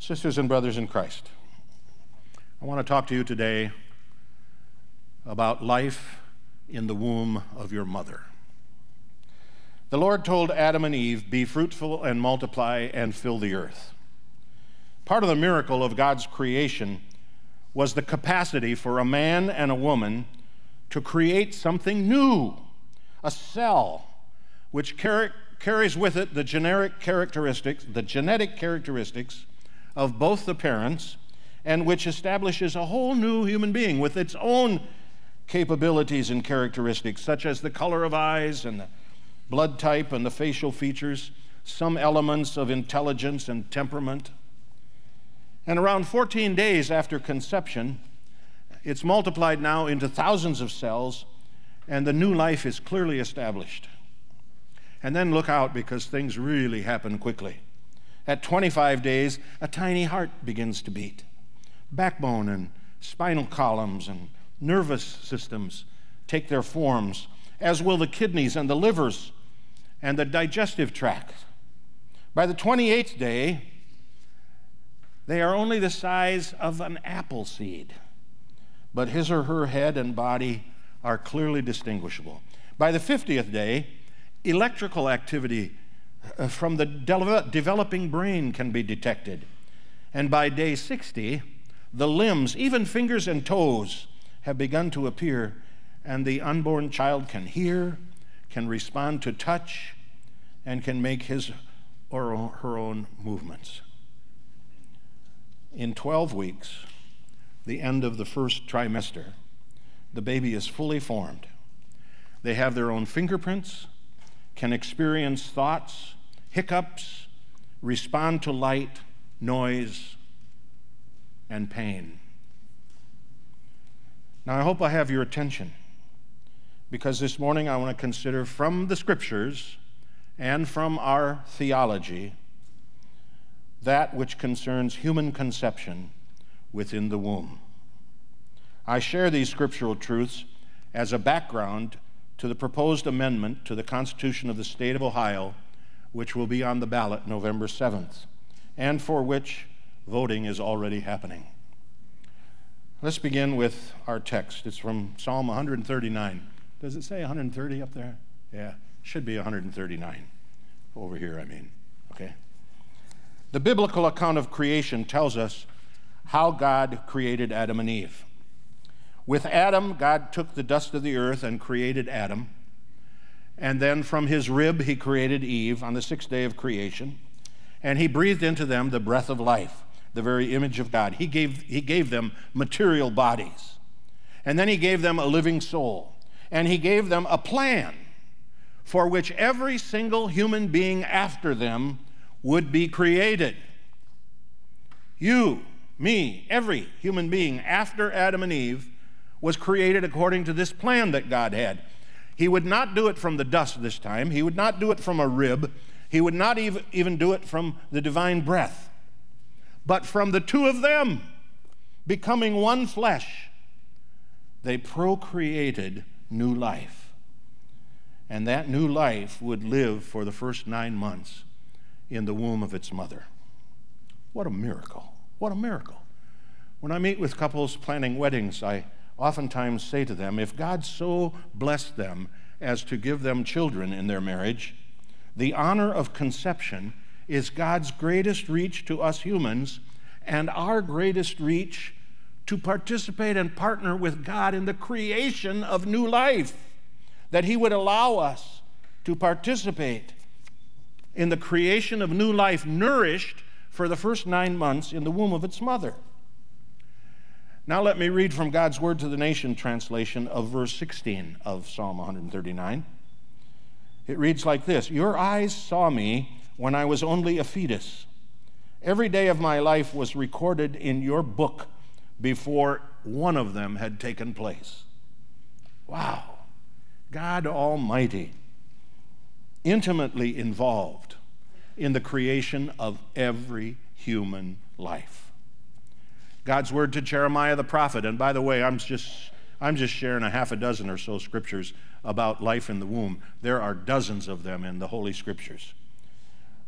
Sisters and brothers in Christ, I want to talk to you today about life in the womb of your mother. The Lord told Adam and Eve, Be fruitful and multiply and fill the earth. Part of the miracle of God's creation was the capacity for a man and a woman to create something new, a cell, which car- carries with it the generic characteristics, the genetic characteristics of both the parents, and which establishes a whole new human being with its own capabilities and characteristics, such as the color of eyes and the blood type and the facial features, some elements of intelligence and temperament. And around 14 days after conception, it's multiplied now into thousands of cells, and the new life is clearly established. And then look out because things really happen quickly. At 25 days, a tiny heart begins to beat. Backbone and spinal columns and nervous systems take their forms, as will the kidneys and the livers and the digestive tract. By the 28th day, they are only the size of an apple seed, but his or her head and body are clearly distinguishable. By the 50th day, electrical activity Uh, from the de- developing brain can be detected. And by day 60, the limbs, even fingers and toes, have begun to appear, and the unborn child can hear, can respond to touch, and can make his or her own movements. In 12 weeks, the end of the first trimester, the baby is fully formed. They have their own fingerprints, can experience thoughts, hiccups, respond to light, noise, and pain. Now, I hope I have your attention because this morning I want to consider from the scriptures and from our theology that which concerns human conception within the womb. I share these scriptural truths as a background to the proposed amendment to the Constitution of the State of Ohio, which will be on the ballot November 7th, and for which voting is already happening. Let's begin with our text. It's from Psalm 139. Does it say 130 up there? Yeah, should be 139. Over here, I mean. Okay? The biblical account of creation tells us how God created Adam and Eve. With Adam, God took the dust of the earth and created Adam. And then from his rib, he created Eve on the sixth day of creation. And he breathed into them the breath of life, the very image of God. He gave, he gave them material bodies. And then he gave them a living soul. And he gave them a plan for which every single human being after them would be created. You, me, every human being after Adam and Eve was created according to this plan that God had. He would not do it from the dust this time, He would not do it from a rib, He would not even, even do it from the divine breath, but from the two of them becoming one flesh. They procreated new life. And that new life would live for the first nine months in the womb of its mother. What a miracle! What a miracle. When I meet with couples planning weddings, I oftentimes say to them, if God so blessed them as to give them children in their marriage, the honor of conception is God's greatest reach to us humans and our greatest reach to participate and partner with God in the creation of new life. That He would allow us to participate in the creation of new life nourished for the first nine months in the womb of its mother. Now, let me read from God's Word to the Nation translation of verse 16 of Psalm 139. It reads like this Your eyes saw me when I was only a fetus. Every day of my life was recorded in your book before one of them had taken place. Wow. God Almighty intimately involved in the creation of every human life. God's word to Jeremiah the prophet, and by the way, I'm just I'm just sharing a half a dozen or so scriptures about life in the womb. There are dozens of them in the Holy Scriptures.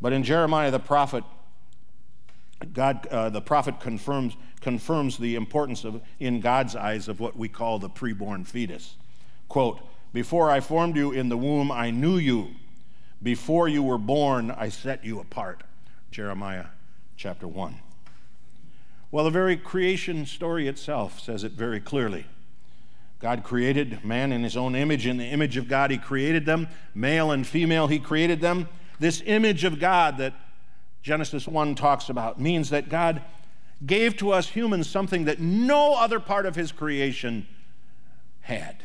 But in Jeremiah the prophet, God, uh, the prophet confirms, confirms the importance of, in God's eyes, of what we call the preborn fetus. Quote, Before I formed you in the womb, I knew you. Before you were born, I set you apart. Jeremiah chapter 1. Well, the very creation story itself says it very clearly. God created man in his own image. In the image of God, he created them. Male and female, he created them. This image of God that Genesis 1 talks about means that God gave to us humans something that no other part of his creation had.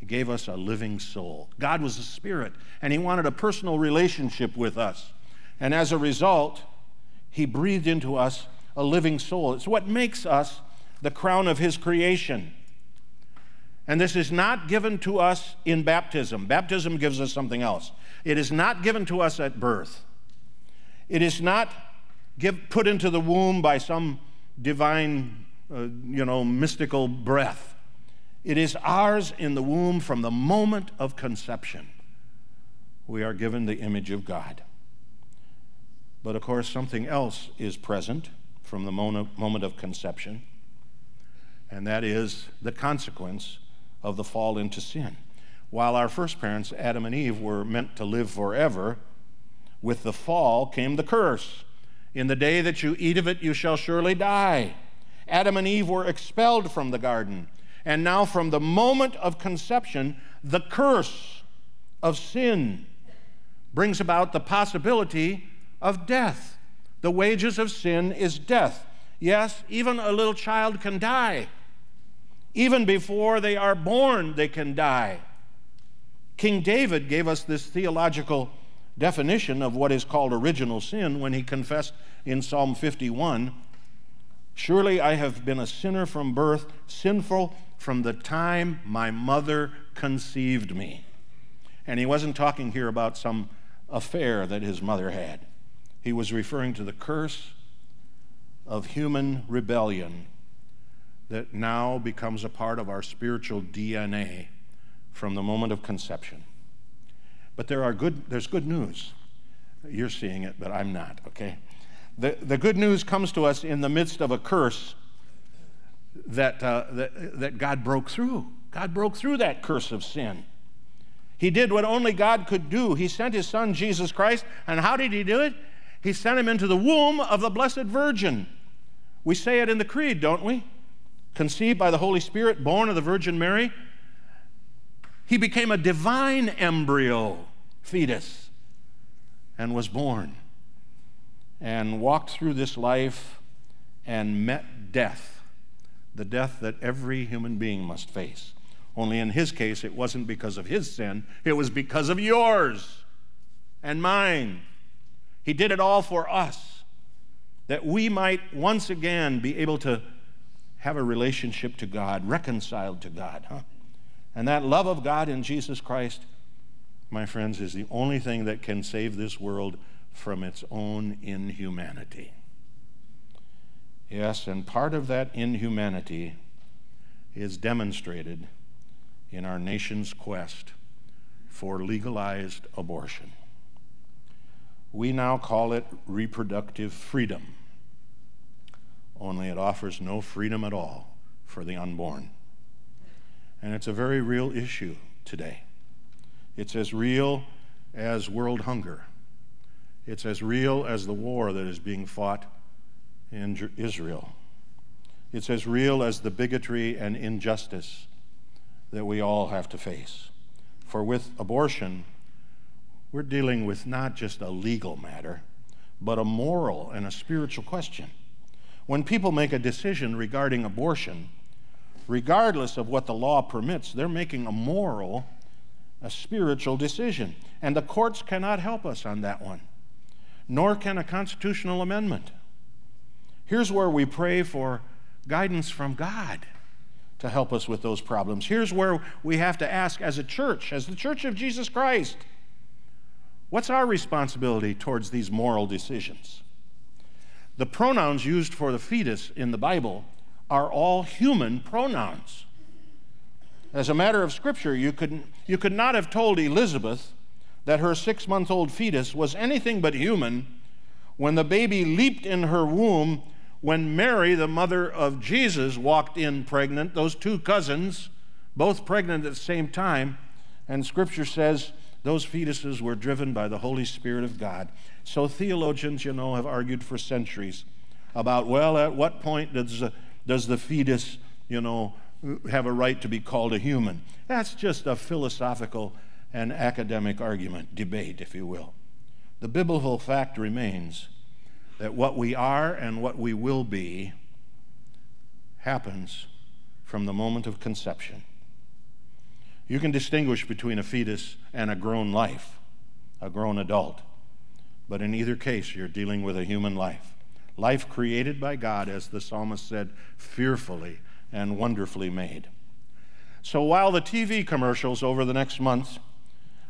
He gave us a living soul. God was a spirit, and he wanted a personal relationship with us. And as a result, he breathed into us a living soul. It's what makes us the crown of his creation. And this is not given to us in baptism. Baptism gives us something else. It is not given to us at birth. It is not give, put into the womb by some divine, uh, you know, mystical breath. It is ours in the womb from the moment of conception. We are given the image of God. But of course, something else is present from the moment of conception, and that is the consequence of the fall into sin. While our first parents, Adam and Eve, were meant to live forever, with the fall came the curse. In the day that you eat of it, you shall surely die. Adam and Eve were expelled from the garden. And now, from the moment of conception, the curse of sin brings about the possibility of death. The wages of sin is death. Yes, even a little child can die. Even before they are born, they can die. King David gave us this theological definition of what is called original sin when he confessed in Psalm 51 Surely I have been a sinner from birth, sinful from the time my mother conceived me. And he wasn't talking here about some affair that his mother had. He was referring to the curse of human rebellion that now becomes a part of our spiritual DNA from the moment of conception. But there are good, there's good news. You're seeing it, but I'm not, okay? The, the good news comes to us in the midst of a curse that, uh, that, that God broke through. God broke through that curse of sin. He did what only God could do. He sent his son, Jesus Christ. And how did he do it? He sent him into the womb of the Blessed Virgin. We say it in the Creed, don't we? Conceived by the Holy Spirit, born of the Virgin Mary. He became a divine embryo fetus and was born and walked through this life and met death, the death that every human being must face. Only in his case, it wasn't because of his sin, it was because of yours and mine. He did it all for us, that we might once again be able to have a relationship to God, reconciled to God. Huh? And that love of God in Jesus Christ, my friends, is the only thing that can save this world from its own inhumanity. Yes, and part of that inhumanity is demonstrated in our nation's quest for legalized abortion. We now call it reproductive freedom, only it offers no freedom at all for the unborn. And it's a very real issue today. It's as real as world hunger. It's as real as the war that is being fought in Israel. It's as real as the bigotry and injustice that we all have to face. For with abortion, we're dealing with not just a legal matter, but a moral and a spiritual question. When people make a decision regarding abortion, regardless of what the law permits, they're making a moral, a spiritual decision. And the courts cannot help us on that one, nor can a constitutional amendment. Here's where we pray for guidance from God to help us with those problems. Here's where we have to ask as a church, as the church of Jesus Christ, what's our responsibility towards these moral decisions? The pronouns used for the fetus in the Bible are all human pronouns. As a matter of scripture, you could, you could not have told Elizabeth that her six month old fetus was anything but human when the baby leaped in her womb, when Mary, the mother of Jesus, walked in pregnant, those two cousins, both pregnant at the same time, and scripture says those fetuses were driven by the Holy Spirit of God. So theologians, you know, have argued for centuries about, well, at what point does the, does the fetus, you know, have a right to be called a human? That's just a philosophical and academic argument, debate, if you will. The biblical fact remains that what we are and what we will be happens from the moment of conception. You can distinguish between a fetus and a grown life, a grown adult. But in either case, you're dealing with a human life. Life created by God, as the psalmist said, fearfully and wonderfully made. So while the TV commercials over the next months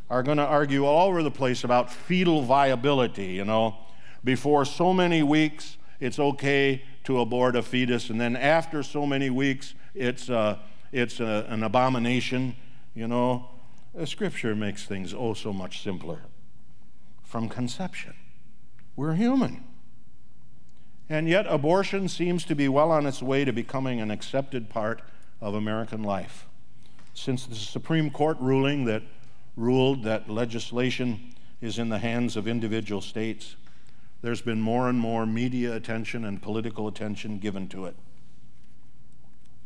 are going to argue all over the place about fetal viability, you know, before so many weeks, it's okay to abort a fetus, and then after so many weeks, it's, uh, it's a, an abomination, you know. Uh, scripture makes things oh so much simpler. From conception, we're human. And yet, abortion seems to be well on its way to becoming an accepted part of American life. Since the Supreme Court ruling that ruled that legislation is in the hands of individual states, there's been more and more media attention and political attention given to it.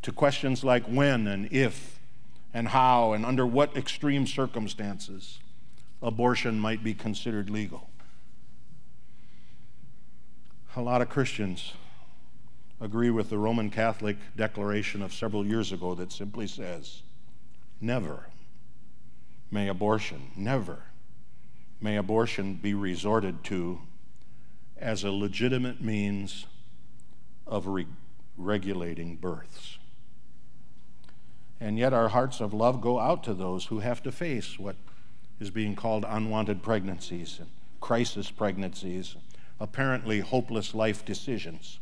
To questions like when and if and how and under what extreme circumstances abortion might be considered legal. A lot of Christians agree with the Roman Catholic declaration of several years ago that simply says, Never may abortion, never may abortion be resorted to as a legitimate means of re- regulating births. And yet, our hearts of love go out to those who have to face what is being called unwanted pregnancies and crisis pregnancies, apparently hopeless life decisions,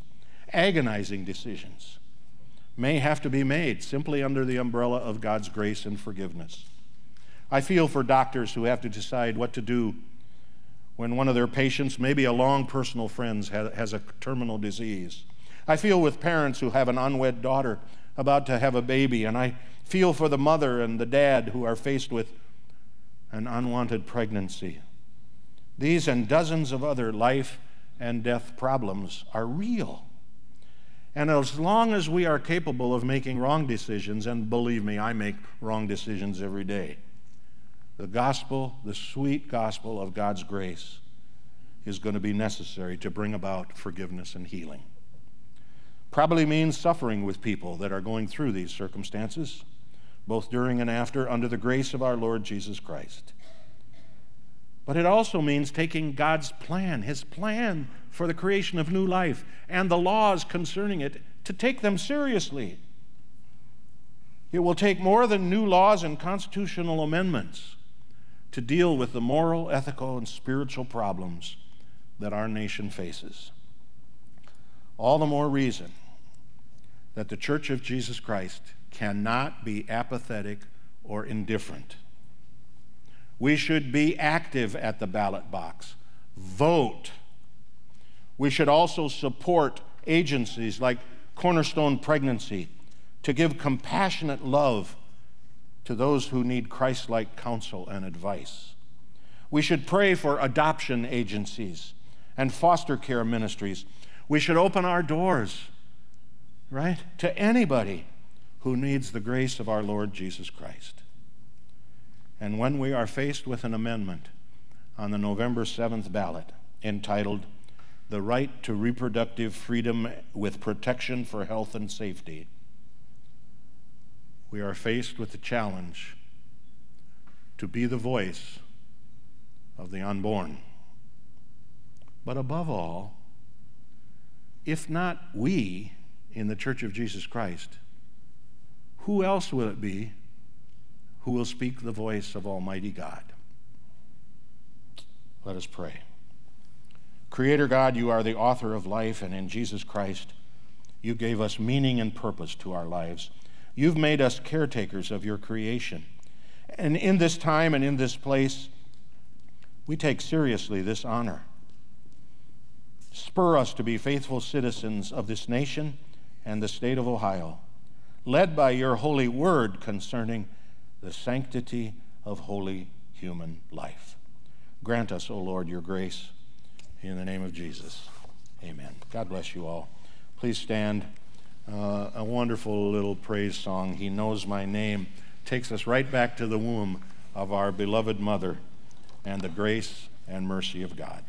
agonizing decisions may have to be made simply under the umbrella of God's grace and forgiveness. I feel for doctors who have to decide what to do when one of their patients, maybe a long personal friend, has a terminal disease. I feel with parents who have an unwed daughter about to have a baby, and I feel for the mother and the dad who are faced with an unwanted pregnancy. These and dozens of other life and death problems are real. And as long as we are capable of making wrong decisions, and believe me, I make wrong decisions every day, the gospel, the sweet gospel of God's grace, is going to be necessary to bring about forgiveness and healing. Probably means suffering with people that are going through these circumstances, both during and after, under the grace of our Lord Jesus Christ. But it also means taking God's plan, His plan for the creation of new life, and the laws concerning it, to take them seriously. It will take more than new laws and constitutional amendments to deal with the moral, ethical, and spiritual problems that our nation faces. All the more reason that the Church of Jesus Christ cannot be apathetic or indifferent. We should be active at the ballot box, vote. We should also support agencies like Cornerstone Pregnancy to give compassionate love to those who need Christ like counsel and advice. We should pray for adoption agencies and foster care ministries. We should open our doors, right, to anybody who needs the grace of our Lord Jesus Christ. And when we are faced with an amendment on the November 7th ballot entitled The Right to Reproductive Freedom with Protection for Health and Safety, we are faced with the challenge to be the voice of the unborn. But above all, if not we in the Church of Jesus Christ, who else will it be who will speak the voice of Almighty God? Let us pray. Creator God, you are the author of life, and in Jesus Christ, you gave us meaning and purpose to our lives. You've made us caretakers of your creation. And in this time and in this place, we take seriously this honor. Spur us to be faithful citizens of this nation and the state of Ohio, led by your holy word concerning the sanctity of holy human life. Grant us, O Lord, your grace in the name of Jesus. Amen. God bless you all. Please stand. Uh, a wonderful little praise song, He Knows My Name, takes us right back to the womb of our beloved mother and the grace and mercy of God.